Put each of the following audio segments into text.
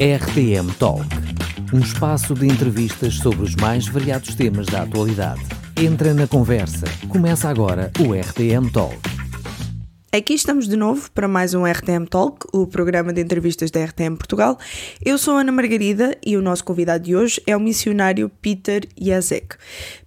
RTM Talk um espaço de entrevistas sobre os mais variados temas da atualidade. Entra na conversa. Começa agora o RTM Talk. Aqui estamos de novo para mais um RTM Talk, o programa de entrevistas da RTM Portugal. Eu sou Ana Margarida e o nosso convidado de hoje é o missionário Peter Yazek.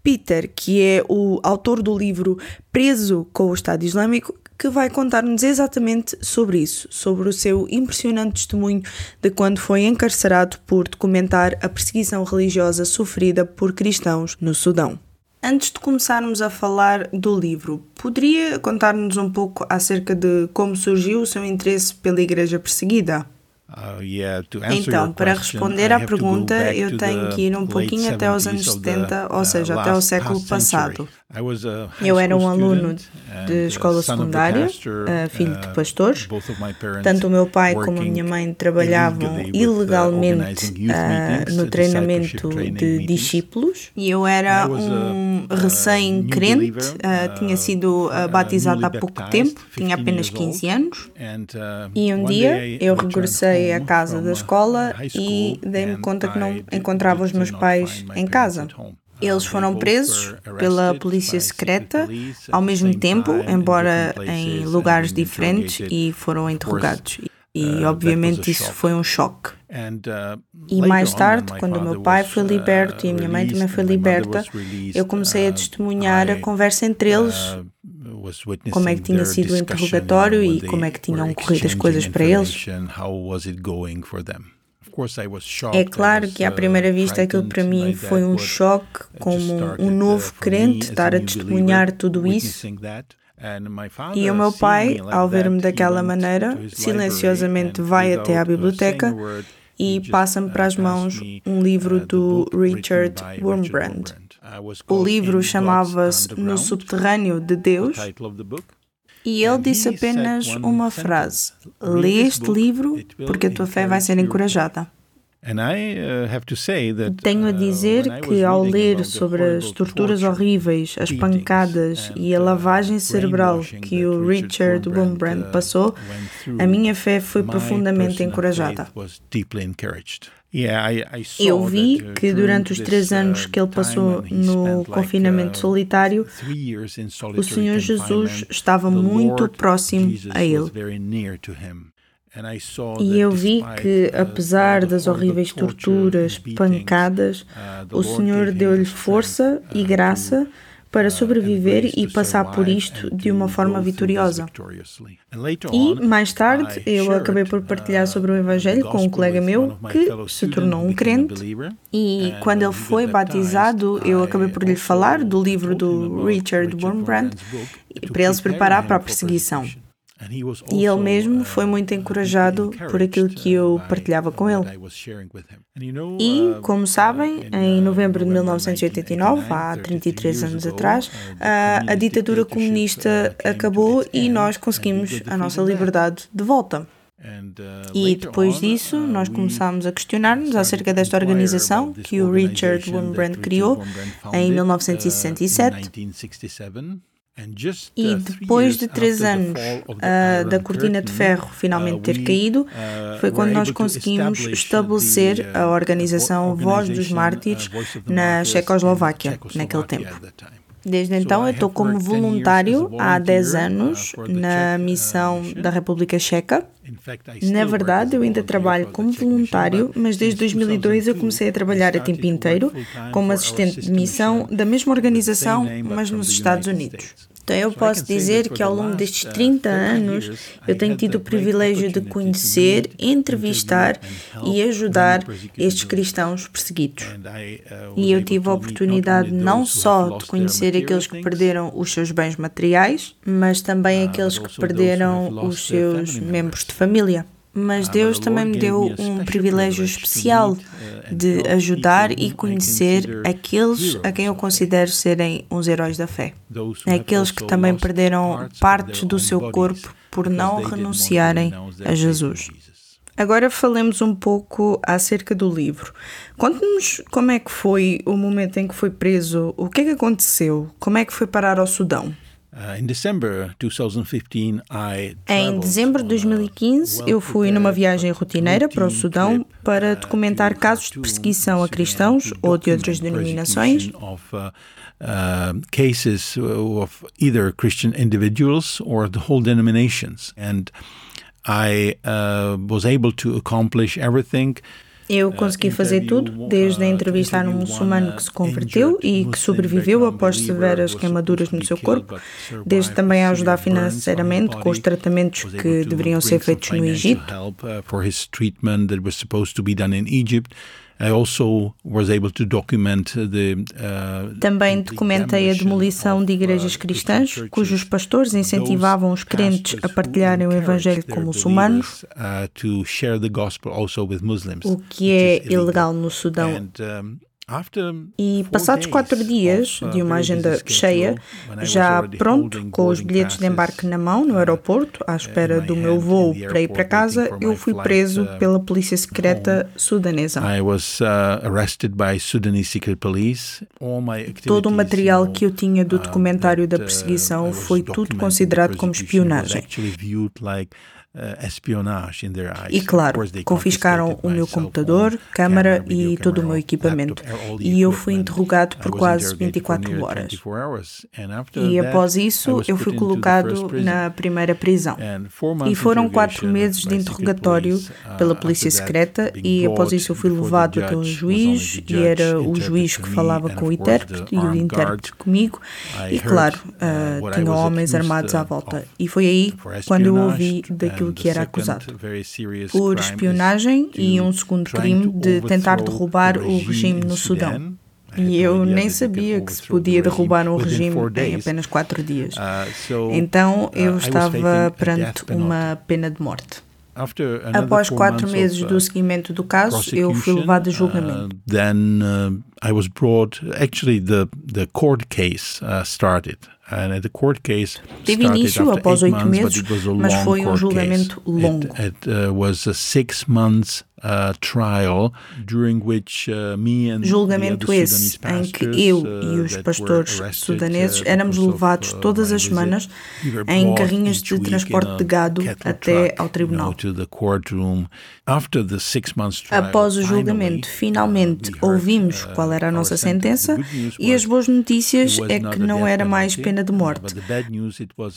Peter, que é o autor do livro Preso com o Estado Islâmico, que vai contar-nos exatamente sobre isso, sobre o seu impressionante testemunho de quando foi encarcerado por documentar a perseguição religiosa sofrida por cristãos no Sudão. Antes de começarmos a falar do livro, poderia contar-nos um pouco acerca de como surgiu o seu interesse pela Igreja Perseguida? Uh, então, para responder à pergunta, eu tenho que ir um pouquinho até os anos 70, ou seja, até o século passado. Eu era um aluno de escola secundária, uh, filho de uh, pastores. Tanto o meu pai como a minha mãe trabalhavam ilegalmente uh, no treinamento de discípulos e eu era um recém-crente, tinha sido batizado há pouco tempo, tinha apenas 15 anos. E um dia eu regressei à casa da escola e dei-me conta que não encontrava os meus pais em casa. Eles foram presos pela polícia secreta ao mesmo tempo, embora em lugares diferentes, e foram interrogados. E obviamente isso foi um choque. E mais tarde, quando o meu pai foi liberto e a minha mãe também foi liberta, eu comecei a testemunhar a conversa entre eles, como é que tinha sido o interrogatório e como é que tinham corrido as coisas para eles. É claro que à primeira vista aquilo para mim foi um choque, como um novo crente estar a testemunhar tudo isso. E o meu pai, ao ver-me daquela maneira, silenciosamente vai até à biblioteca e passa-me para as mãos um livro do Richard Wurmbrand. O livro chamava-se No Subterrâneo de Deus e ele disse apenas uma frase: Lê este livro porque a tua fé vai ser encorajada. Uh, Tenho a uh, dizer que ao ler sobre as torturas horríveis, as pancadas e a lavagem cerebral que o Richard Wurmbrand passou, a minha fé foi profundamente encorajada. Eu vi que durante os três anos que ele passou no confinamento solitário, o Senhor Jesus estava muito próximo a ele. E eu vi que, apesar das horríveis torturas, pancadas, o Senhor deu-lhe força e uh, graça para sobreviver e passar por isto de uma forma vitoriosa. E mais tarde eu acabei por partilhar uh, sobre o Evangelho com um colega meu que se tornou um crente e quando ele foi batizado eu acabei por lhe falar do livro do Richard Wurmbrand para ele se preparar para a perseguição. E ele mesmo foi uh, muito encorajado por aquilo que eu partilhava com ele. E, uh, como sabem, uh, em novembro de 1989, há 33 anos atrás, a, a ditadura comunista acabou e nós conseguimos a nossa liberdade de volta. E depois disso, nós começámos a questionar-nos acerca desta organização que o Richard Wurmbrand criou em 1967 e uh, depois de três anos uh, da cortina de ferro finalmente uh, ter caído, foi quando nós conseguimos estabelecer a organização Voz dos Mártires na Checoslováquia, naquele tempo. Desde então, eu estou como voluntário há 10 anos na missão da República Checa. Na verdade, eu ainda trabalho como voluntário, mas desde 2002 eu comecei a trabalhar a tempo inteiro como assistente de missão da mesma organização, mas nos Estados Unidos. Então eu posso dizer que ao longo destes 30 anos eu tenho tido o privilégio de conhecer, entrevistar e ajudar estes cristãos perseguidos. E eu tive a oportunidade não só de conhecer aqueles que perderam os seus bens materiais, mas também aqueles que perderam os seus membros de família mas Deus também me deu um privilégio especial de ajudar e conhecer aqueles a quem eu considero serem uns heróis da fé. Aqueles que também perderam partes do seu corpo por não renunciarem a Jesus. Agora falemos um pouco acerca do livro. Conte-nos como é que foi o momento em que foi preso, o que é que aconteceu, como é que foi parar ao Sudão. Em dezembro de 2015, eu fui numa viagem rotineira para o Sudão para documentar casos de perseguição a cristãos ou de outras denominações. Uh, cases of either Christian individuals or the whole denominations. And I uh, was able to accomplish everything eu consegui fazer tudo, desde a entrevistar um muçulmano que se converteu e que sobreviveu após severas queimaduras no seu corpo, desde também a ajudar financeiramente com os tratamentos que deveriam ser feitos no Egito. Também documentei a demolição de igrejas uh, cristãs, cujos pastores incentivavam os crentes a partilharem o Evangelho com muçulmanos, uh, o que é ilegal no Sudão e passados quatro dias uh, de uma agenda cheia, já pronto, com os bilhetes de embarque na mão no uh, aeroporto, à espera do meu voo para ir para casa, eu fui preso uh, pela polícia secreta sudanesa. Todo o material que eu tinha do documentário da perseguição foi tudo considerado como espionagem. Uh, e claro, confiscaram o meu computador, câmara e todo o meu equipamento. E eu fui interrogado por quase 24 horas. E após isso, eu fui colocado na primeira prisão. E foram quatro meses de interrogatório pela polícia secreta. E após isso, eu fui levado até um juiz. E era o juiz que falava com o intérprete e o intérprete comigo. E claro, uh, tinha homens armados à volta. E foi aí quando eu ouvi daquilo daquilo que era acusado, por espionagem e um segundo crime de tentar derrubar o regime no Sudão. E eu nem sabia que se podia derrubar um regime em apenas quatro dias. Uh, então uh, eu estava perante uma pena de morte. Após quatro meses do uh, seguimento do caso, eu fui levado a julgamento. Then I was brought. Actually, the the court case started. Teve início após oito meses, mas foi um julgamento longo. It, uh, was a six months uh, trial during which uh, me and julgamento esse em que eu e uh, os pastores sudaneses uh, éramos levados uh, todas as semanas em carrinhas de transporte de gado até ao tribunal. Após o julgamento, finalmente ouvimos qual era a nossa sentença e as boas notícias é que não era mais pena de morte.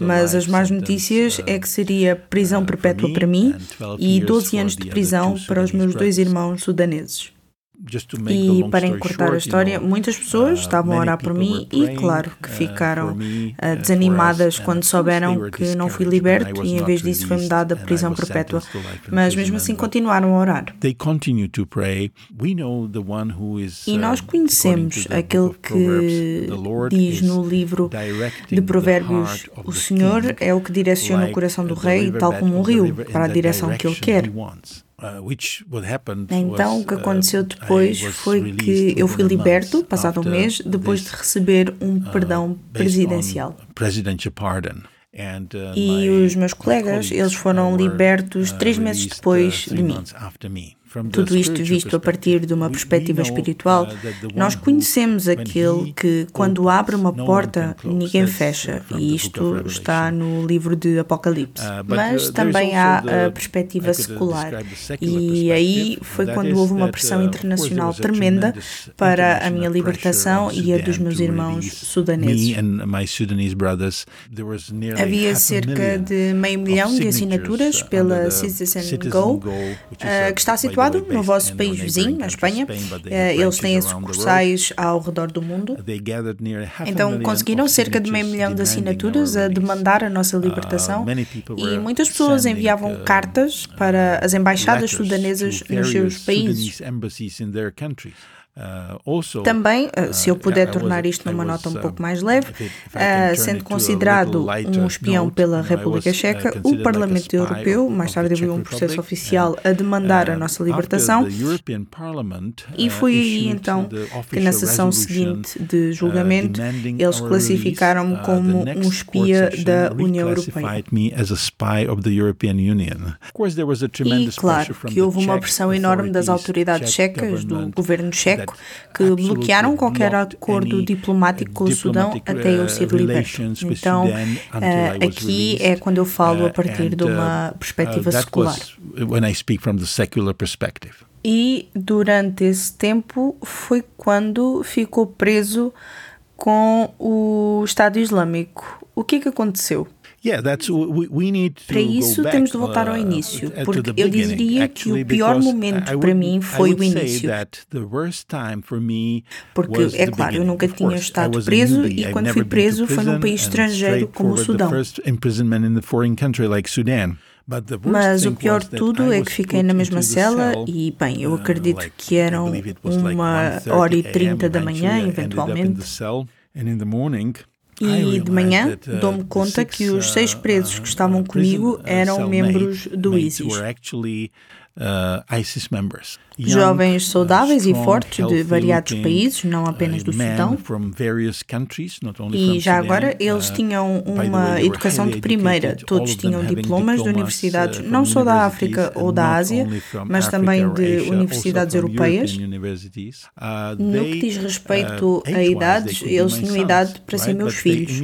Mas as más notícias é que seria prisão perpétua para mim e 12 anos de prisão para os os meus dois irmãos sudaneses. E para encurtar a história, muitas pessoas uh, estavam a orar por mim e, claro, que uh, ficaram uh, desanimadas quando souberam que não fui liberto e, em vez disso, foi-me dada prisão perpétua. Mas mesmo assim continuaram a orar. E nós conhecemos aquele que diz no livro de Provérbios: O Senhor é o que direciona o coração do rei, tal como um rio, para a direção que ele quer. Uh, então, o que uh, aconteceu depois foi que eu fui liberto, passado um mês, depois de receber um uh, perdão presidencial. E os meus colegas, eles foram libertos três meses depois de mim. Tudo isto visto a partir de uma perspectiva espiritual, uh, nós conhecemos aquele que, quando abre uma porta, ninguém fecha, e isto está no livro de Apocalipse. Uh, Mas também há a perspectiva secular, e aí foi quando houve uma pressão uh, internacional tremenda para a minha libertação e a dos meus irmãos sudaneses. Havia cerca de meio milhão de assinaturas pela Citizen Go, que está situada situado no vosso país vizinho, a Espanha. Eh, eles têm sucursais ao redor do mundo. Então conseguiram cerca de meio milhão de assinaturas a demandar a nossa uh, libertação e muitas pessoas enviavam uh, cartas para as embaixadas sudanesas nos seus países. Uh, Também, uh, se eu puder tornar isto numa nota um pouco mais leve, uh, sendo considerado um espião pela República Checa, o Parlamento Europeu mais tarde abriu um processo oficial a demandar a nossa libertação e foi aí então que na sessão seguinte de julgamento eles classificaram-me como um espia da União Europeia. E claro que houve uma pressão enorme das autoridades checas, do governo checo, Que bloquearam qualquer acordo diplomático com o Sudão até eu ser liberto. Então, uh, aqui é quando eu falo a partir de uma perspectiva secular. E durante esse tempo foi quando ficou preso com o Estado Islâmico. O que é que aconteceu? Para isso temos de voltar ao uh, início, porque eu diria que o pior momento para mim foi o início. Porque, é claro, eu nunca tinha estado preso e quando fui preso foi num país estrangeiro como o Sudão. Mas o pior de tudo é que fiquei na mesma cela e, bem, eu uh, acredito que eram uma hora e trinta da manhã, eventualmente. E de manhã dou-me conta que os seis presos que estavam comigo eram membros do ISIS. Jovens saudáveis e fortes de variados países, não apenas do Sudão. E já agora eles tinham uma educação de primeira, todos tinham diplomas de universidades, não só da África ou da Ásia, mas também de universidades europeias. No que diz respeito a idades, eles tinham idade para ser meus filhos.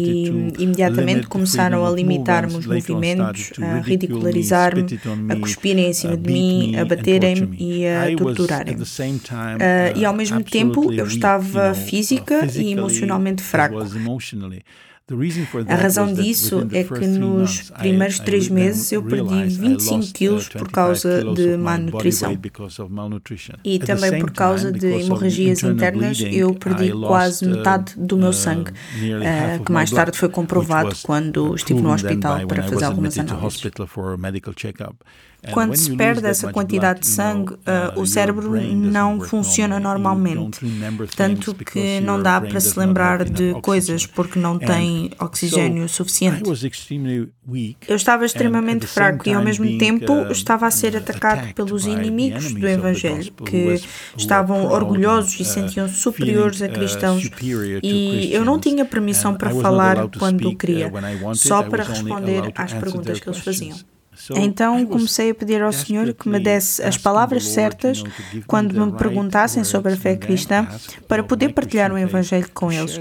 E imediatamente começaram a limitar-me os movimentos, a ridicularizar-me, a cuspirem em cima de mim, a baterem-me e a torturarem. Uh, e ao mesmo tempo eu estava física e emocionalmente fraco. A razão disso é que nos primeiros três meses eu perdi 25 quilos por causa de má nutrição. E também por causa de hemorragias internas eu perdi quase metade do meu sangue, uh, que mais tarde foi comprovado quando estive no hospital para fazer algumas análises. Quando se perde essa quantidade de sangue, uh, o cérebro não funciona normalmente, tanto que não dá para se lembrar de coisas porque não tem oxigênio suficiente. Eu estava extremamente fraco e, ao mesmo tempo, estava a ser atacado pelos inimigos do Evangelho, que estavam orgulhosos e sentiam-se superiores a cristãos, e eu não tinha permissão para falar quando queria, só para responder às perguntas que eles faziam. Então comecei a pedir ao Senhor que me desse as palavras certas quando me perguntassem sobre a fé cristã para poder partilhar o Evangelho com eles.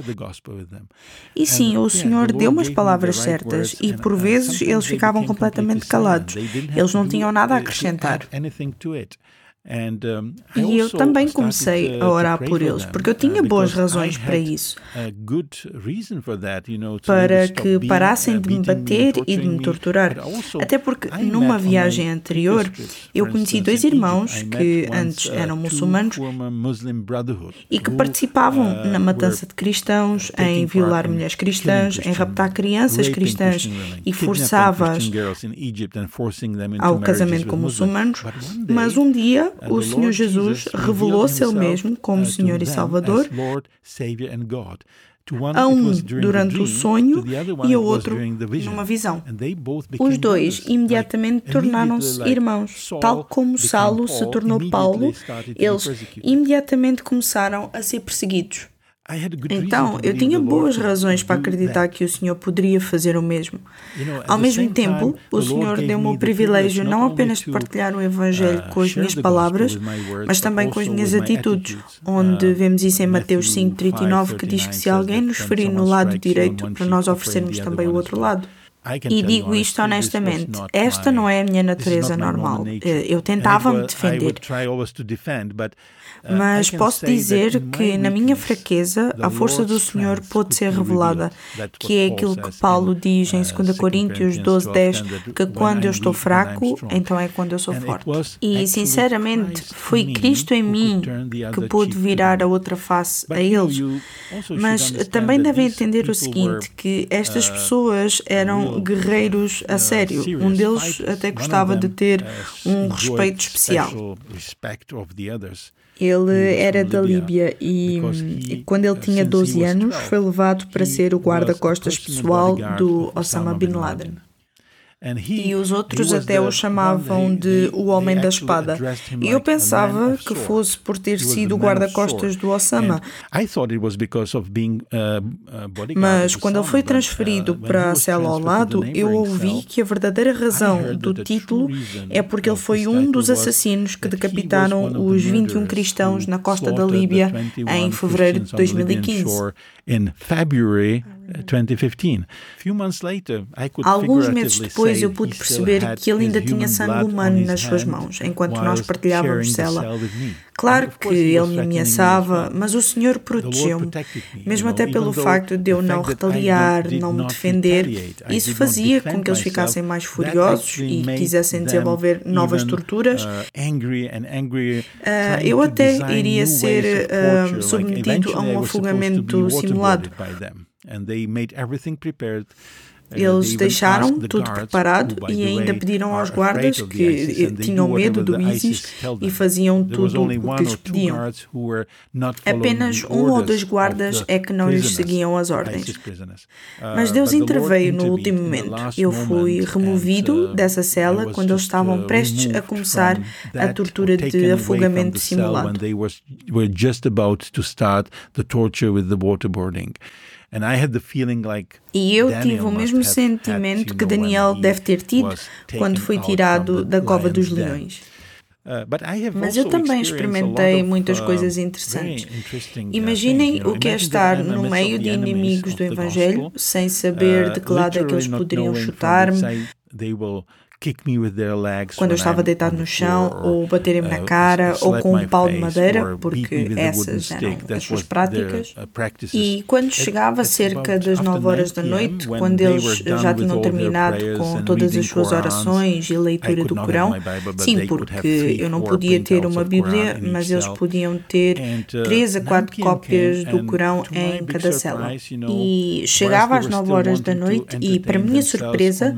E sim, o Senhor deu-me as palavras certas e por vezes eles ficavam completamente calados. Eles não tinham nada a acrescentar. E eu também comecei a orar por eles, porque eu tinha boas razões para isso. Para que parassem de me bater e de me torturar. Até porque numa viagem anterior eu conheci dois irmãos que antes eram muçulmanos e que participavam uh, na matança de cristãos, em violar mulheres cristãs, em raptar crianças cristãs e forçava-as ao casamento com muçulmanos. Mas um dia o Senhor Jesus revelou-se Ele mesmo como Senhor e Salvador. a um durante o sonho e ao outro numa visão. Os dois imediatamente tornaram-se irmãos, tal como Saulo se tornou Paulo, eles imediatamente começaram a ser perseguidos. Então, eu tinha boas razões para acreditar que o Senhor poderia fazer o mesmo. Ao mesmo tempo, o Senhor deu-me o privilégio não apenas de partilhar o Evangelho uh, com as minhas palavras, mas também com as minhas atitudes, onde uh, vemos isso em Mateus 5,39, que diz que se alguém nos ferir no lado direito, para nós oferecermos também o outro lado. E digo isto honestamente, esta não é a minha natureza normal. Eh, eu tentava me defender. Uh, Mas posso dizer que na minha fraqueza a força do Senhor pode ser revelada, que é aquilo que Paulo diz em 2 uh, Coríntios 12, 10, que quando eu estou fraco, então é quando eu sou forte. E sinceramente, foi Cristo em mim que pôde virar a outra face a eles. Mas também devem entender o seguinte, que estas uh, pessoas eram guerreiros a sério. Um deles até gostava de ter um respeito especial. Ele era da Líbia e, e quando ele tinha 12 anos foi levado para ser o guarda-costas pessoal do Osama Bin Laden. E os outros até o chamavam de o Homem da Espada. E eu pensava que fosse por ter sido o guarda-costas do Osama. Mas quando ele foi transferido para a cela ao lado, eu ouvi que a verdadeira razão do título é porque ele foi um dos assassinos que decapitaram os 21 cristãos na costa da Líbia em fevereiro de 2015. 2015. Alguns meses depois eu pude perceber que ele ainda tinha sangue humano nas suas mãos, enquanto nós partilhávamos cela. Claro que ele me ameaçava, mas o Senhor protegeu-me, mesmo até pelo facto de eu não retaliar, não me defender. Isso fazia com que eles ficassem mais furiosos e quisessem desenvolver novas torturas. Uh, eu até iria ser uh, submetido a um afogamento simulado. and they made everything prepared Eles deixaram tudo preparado e ainda pediram aos guardas que tinham medo do ISIS e faziam tudo o que lhes pediam. Apenas um ou dois guardas é que não lhes seguiam as ordens. Uh, Mas Deus interveio no último momento. Eu fui removido uh, dessa cela quando eles estavam uh, prestes a começar a tortura de afogamento simulado. E eu tive o mesmo sentimento que Daniel deve ter tido quando foi tirado da cova dos leões. Uh, Mas eu também experimentei muitas uh, coisas interessantes. Uh, Imaginem o que é estar no meio de inimigos do Evangelho, sem saber de que lado é que eles poderiam chutar-me quando eu estava deitado no chão, ou baterem-me na uh, cara, ou com um pau de madeira, porque essas eram as suas práticas. Uh, e quando chegava cerca das nove horas da noite, quando eles já tinham terminado com todas as suas orações e leitura do Corão, sim, porque eu não podia ter uma Bíblia, mas eles podiam ter uh, três a quatro cópias do Corão em cada cela. E chegava às nove horas da noite, e para minha surpresa,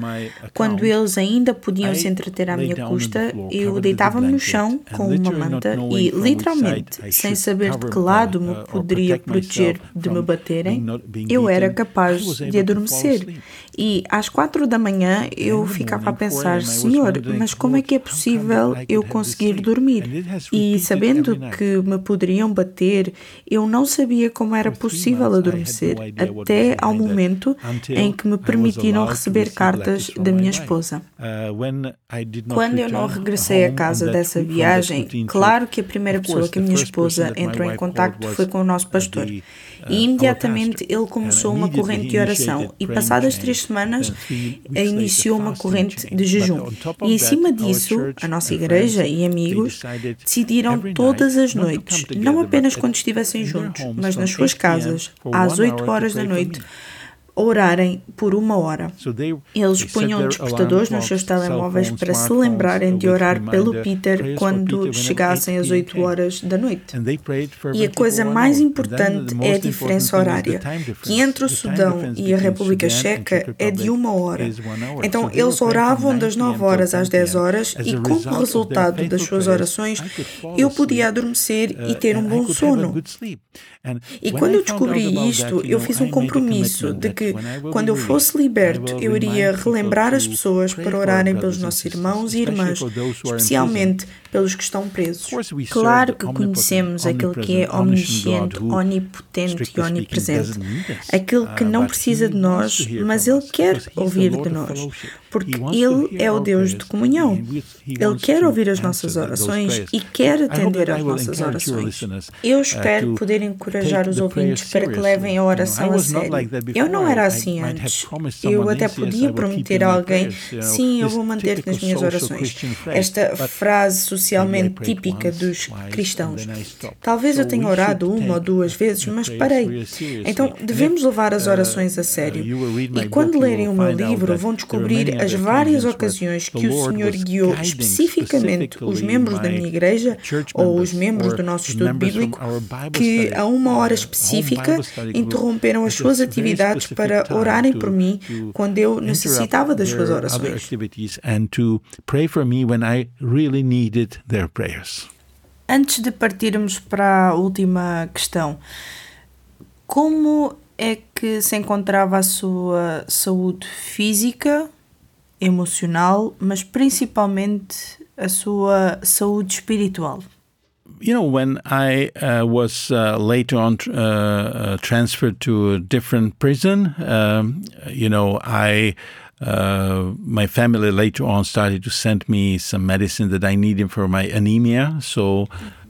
quando eles ainda ainda podiam se entreter à minha custa, eu deitava-me no chão com uma manta e, literalmente, sem saber de que lado me uh, poderia proteger de me baterem, eu era capaz de adormecer. E às quatro da manhã eu ficava a pensar: Senhor, mas como é que é possível eu conseguir dormir? E sabendo que me poderiam bater, eu não sabia como era possível adormecer, até ao momento em que me permitiram receber cartas da minha esposa. Uh, quando eu não regressei à casa dessa viagem, claro que a primeira pessoa que a minha esposa entrou em contato foi com o nosso pastor. E uh, imediatamente ele começou uma corrente de oração e passadas três semanas iniciou uma corrente de jejum. E em cima disso, a nossa igreja e amigos decidiram todas as noites, não apenas quando estivessem juntos, mas nas suas casas, às 8 horas da noite, orarem por uma hora. Eles punham despertadores nos seus telemóveis para se lembrarem de orar pelo Peter quando chegassem às 8 horas da noite. E a coisa mais importante é a diferença horária, que entre o Sudão e a República Checa é de uma hora. Então eles oravam das 9 horas às 10 horas e, como resultado das suas orações, eu podia adormecer e ter um bom sono. E quando eu descobri isto, eu fiz um compromisso de que, quando eu fosse liberto, eu iria relembrar as pessoas para orarem pelos nossos irmãos e irmãs, especialmente pelos que estão presos. Claro que conhecemos aquele que é omnisciente, onipotente e onipresente, aquele que não precisa de nós, mas ele quer ouvir de nós, porque ele é o Deus de comunhão. Ele quer ouvir as nossas orações e quer atender às nossas orações. Eu espero poder encorajar os ouvintes para que levem a oração a sério. Eu não era assim antes. Eu até podia prometer a alguém, sim, eu vou manter nas minhas orações. Esta frase socialmente típica dos cristãos. Talvez eu tenha orado uma ou duas vezes, mas parei. Então devemos levar as uh, orações a sério. E quando lerem o meu livro, vão descobrir as várias ocasiões que o Senhor guiou especificamente os membros da minha igreja ou os membros do nosso estudo bíblico que a uma hora uh, específica interromperam as suas atividades para orarem por mim quando eu necessitava das suas orações their prayers. Antes de partirmos para a última questão, como é que se encontrava a sua saúde física emocional, mas principalmente a sua saúde espiritual. you know, when I uh, was uh, later on uh, uh, transferred to a different prison, um, you know, I. Uh, my family later on started to send me some medicine that I needed for my anemia. So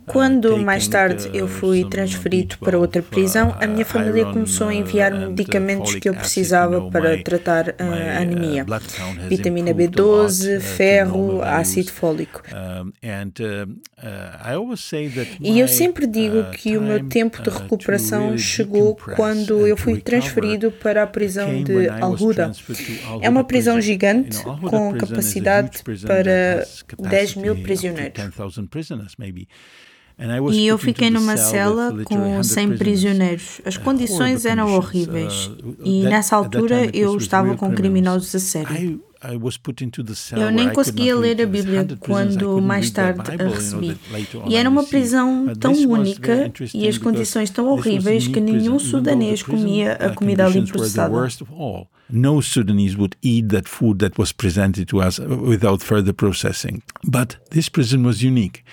Quando mais tarde eu fui transferido para outra prisão, a minha família começou a enviar-me medicamentos que eu precisava para tratar a anemia: vitamina B12, ferro, ácido fólico. E eu sempre digo que o meu tempo de recuperação chegou quando eu fui transferido para a prisão de Al-Huda. É uma prisão gigante com capacidade para 10 mil prisioneiros. E eu fiquei numa cela com 100 prisioneiros. As condições eram horríveis. Uh, e nessa altura eu estava com criminosos a sério. Eu nem conseguia ler a Bíblia quando mais tarde a recebi. E era uma prisão tão única e as condições tão horríveis que nenhum sudanês comia a comida ali processada. No Sudanese would eat that food that was presented to us without further processing. But this prison was unique.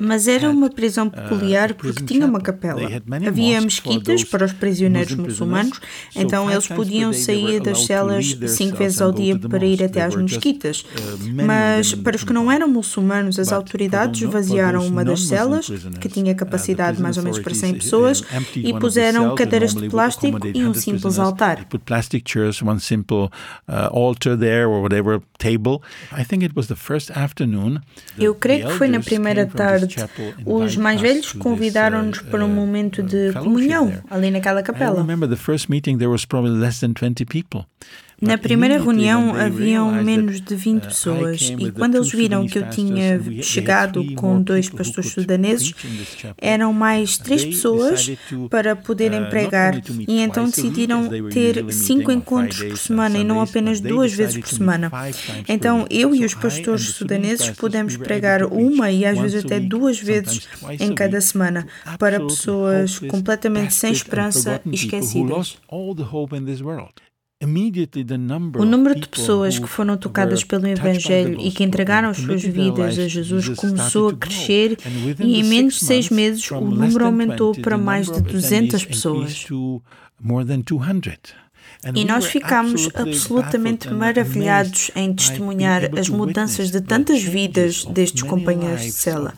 Mas era uma prisão uh, peculiar porque tinha uma capela. Havia mesquitas para os prisioneiros muçulmanos, então eles podiam sair das celas cinco vezes ao dia para ir até às mesquitas. Uh, Mas para os que não eram muçulmanos, as autoridades esvaziaram uma das celas, que tinha uh, capacidade mais ou menos para 100 pessoas, e puseram cadeiras de plástico e um simples altar. Eu creio que foi na primeira tarde tarde, os mais velhos convidaram-nos para um uh, momento de comunhão ali naquela capela. Na primeira reunião haviam menos de 20 uh, pessoas e quando eles viram que eu tinha chegado com dois pastores sudaneses, eram mais três pessoas para poderem uh, pregar e então decidiram ter cinco encontros por semana e não apenas duas vezes por semana. Então eu e os pastores sudaneses pudemos pregar uma e às vezes até duas vezes em cada semana para pessoas completamente sem esperança e esquecidas. O número de pessoas que foram tocadas pelo Evangelho e que entregaram as suas vidas a Jesus começou a crescer e em menos de seis meses o número aumentou para mais de 200 pessoas. E nós ficamos absolutamente maravilhados em testemunhar as mudanças de tantas vidas destes companheiros de cela.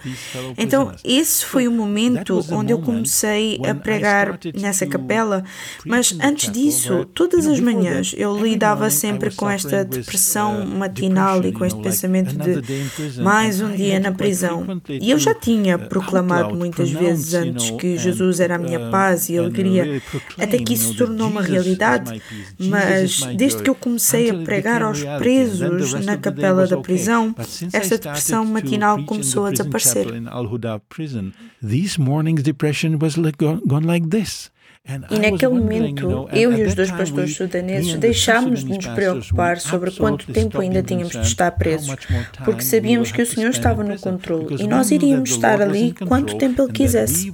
Então, esse foi o momento onde eu comecei a pregar nessa capela, mas antes disso, todas as manhãs eu lidava sempre com esta depressão matinal e com este pensamento de mais um dia na prisão. E eu já tinha proclamado muitas vezes antes que Jesus era a minha paz e alegria, até que isso se tornou uma realidade mas desde que eu comecei a pregar aos presos na capela da prisão, esta depressão matinal começou a desaparecer. These mornings depression was gone like this. E naquele momento, eu e os dois pastores sudaneses deixámos de nos preocupar sobre quanto tempo ainda tínhamos de estar presos, porque sabíamos que o Senhor estava no controle e nós iríamos estar ali quanto tempo Ele quisesse.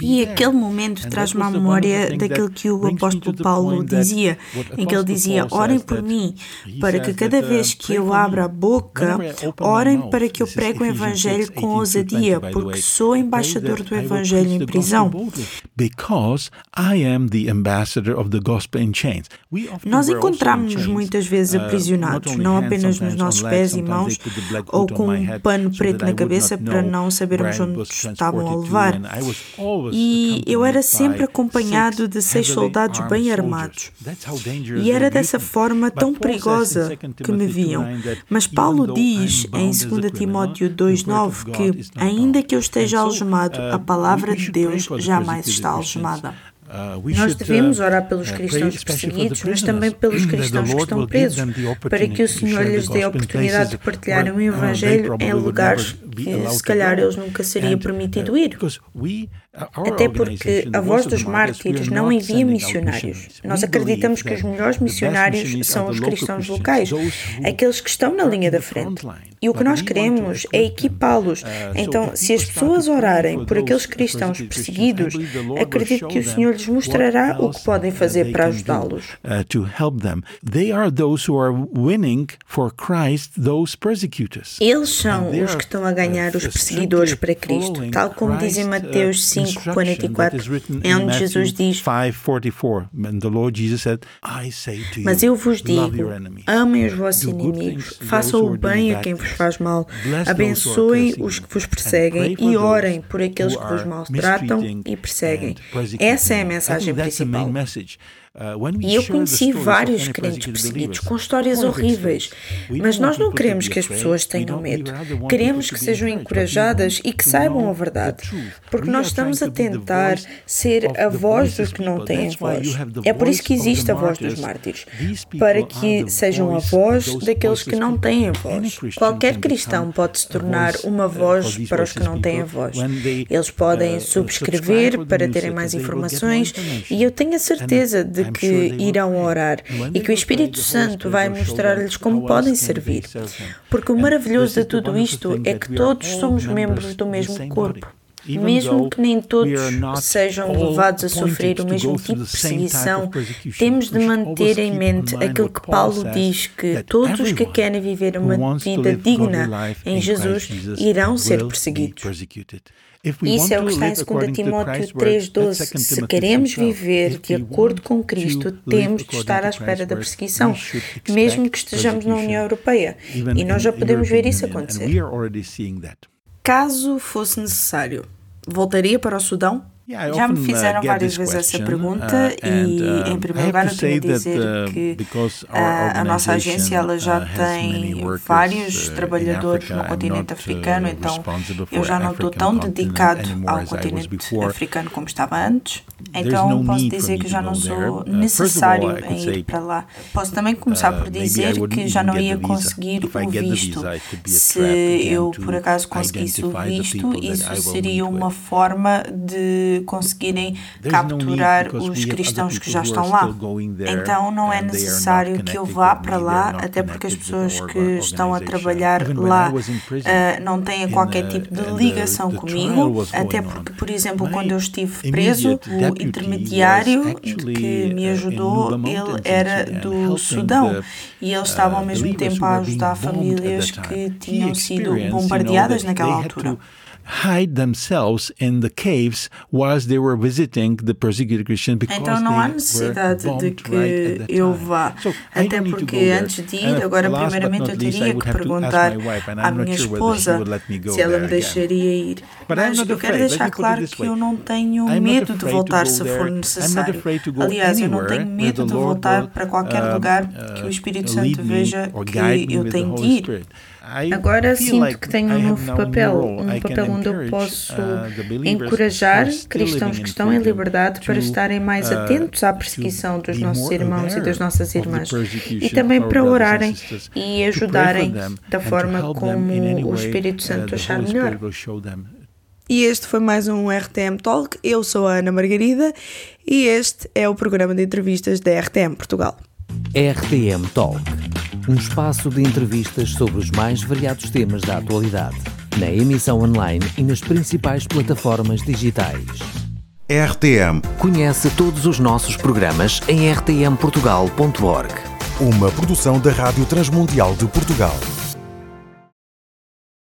E aquele momento traz-me à memória daquilo que o apóstolo Paulo dizia, em que ele dizia: Orem por mim, para que cada vez que eu abra a boca, orem para que eu pregue o Evangelho com ousadia, porque sou embaixador do Evangelho em prisão. Nós encontramos-nos muitas vezes uh, aprisionados, não apenas nos nossos pés e mãos, ou com um pano preto na cabeça para não sabermos onde estavam a levar. E eu era sempre acompanhado de seis soldados bem armados. E era dessa forma tão perigosa que me viam. Mas Paulo diz em 2 Timóteo 2,9 que, ainda que eu esteja algemado, a palavra de Deus jamais está algemada. Nós devemos orar pelos cristãos perseguidos, mas também pelos cristãos que estão presos, para que o Senhor lhes dê a oportunidade de partilharem o Evangelho em lugares se calhar eles nunca seria permitido ir. Até porque a Voz dos Mártires não envia missionários. Nós acreditamos que os melhores missionários são os cristãos locais, aqueles que estão na linha da frente. E o que nós queremos é equipá-los. Uh, então, se as pessoas orarem por aqueles cristãos perseguidos, acredito que o Senhor lhes mostrará o que podem fazer para ajudá-los. Uh, Eles são os que estão a ganhar os perseguidores para Cristo, tal como diz em Mateus 5. 5:44, é onde Jesus diz: Mas eu vos digo: amem os vossos inimigos, façam o bem a quem vos faz mal, abençoem os que vos perseguem e orem por aqueles que vos maltratam e perseguem. Essa é a mensagem principal. Uh, e eu conheci vários crentes perseguidos com histórias horríveis, mas nós não queremos que as pessoas tenham medo. Queremos que sejam encorajadas e que saibam a verdade, porque nós estamos a tentar ser a voz dos que não têm voz. É por isso que existe a voz dos mártires, para que sejam a voz daqueles que não têm voz. Qualquer cristão pode se tornar uma voz para os que não têm voz. Eles podem uh, subscrever para terem mais informações e eu tenho a certeza de que irão orar e que o Espírito Santo vai mostrar-lhes como podem servir. Porque o maravilhoso de tudo isto é que todos somos membros do mesmo corpo. Mesmo que nem todos sejam levados a sofrer o mesmo tipo de perseguição, temos de manter em mente aquilo que Paulo diz que todos os que querem viver uma vida digna em Jesus irão ser perseguidos. Isso é o que está em 2 Timóteo 3,12. Se queremos viver de acordo com Cristo, temos de estar à espera da perseguição, mesmo que estejamos na União Europeia. E nós já podemos ver isso acontecer. Caso fosse necessário, voltaria para o Sudão? Já me uh, fizeram várias vezes essa pergunta uh, e, uh, em primeiro lugar, eu tenho a dizer que a nossa agência ela já tem vários trabalhadores no continente africano, então eu já não estou tão dedicado ao continente africano como estava antes. Então posso dizer que já não sou necessário em ir para lá. Posso também começar por dizer que já não ia conseguir o visto. Se eu por acaso conseguisse o visto, isso seria uma forma de conseguirem capturar os cristãos que já estão lá. Então não é necessário que eu vá para lá, até porque as pessoas que estão a trabalhar lá uh, não têm qualquer tipo de ligação comigo, até porque, por exemplo, quando eu estive preso, o intermediário que me ajudou, ele era do Sudão e eles estavam ao mesmo tempo a ajudar famílias que tinham sido bombardeadas naquela altura hide themselves in the caves whilst they were visiting the persecuted Christians because Então não há necessidade de que right eu vá, so, até porque antes de ir, agora primeiramente eu teria que perguntar à minha esposa se ela me deixaria ir. Mas eu quero deixar claro que eu não tenho medo de voltar se for necessário. Aliás, eu não tenho medo de voltar para qualquer lugar que o Espírito Santo veja que eu tenho de ir. Agora sinto que tenho um novo papel, um papel onde eu posso uh, encorajar cristãos que estão em liberdade para estarem mais uh, atentos à perseguição dos nossos irmãos e das nossas irmãs e também para orarem e ajudarem da forma como o Espírito uh, Santo achar melhor. E este foi mais um RTM Talk. Eu sou a Ana Margarida e este é o programa de entrevistas da RTM Portugal. RTM Talk um espaço de entrevistas sobre os mais variados temas da atualidade, na emissão online e nas principais plataformas digitais. RTM. Conhece todos os nossos programas em rtmportugal.org. Uma produção da Rádio Transmundial de Portugal.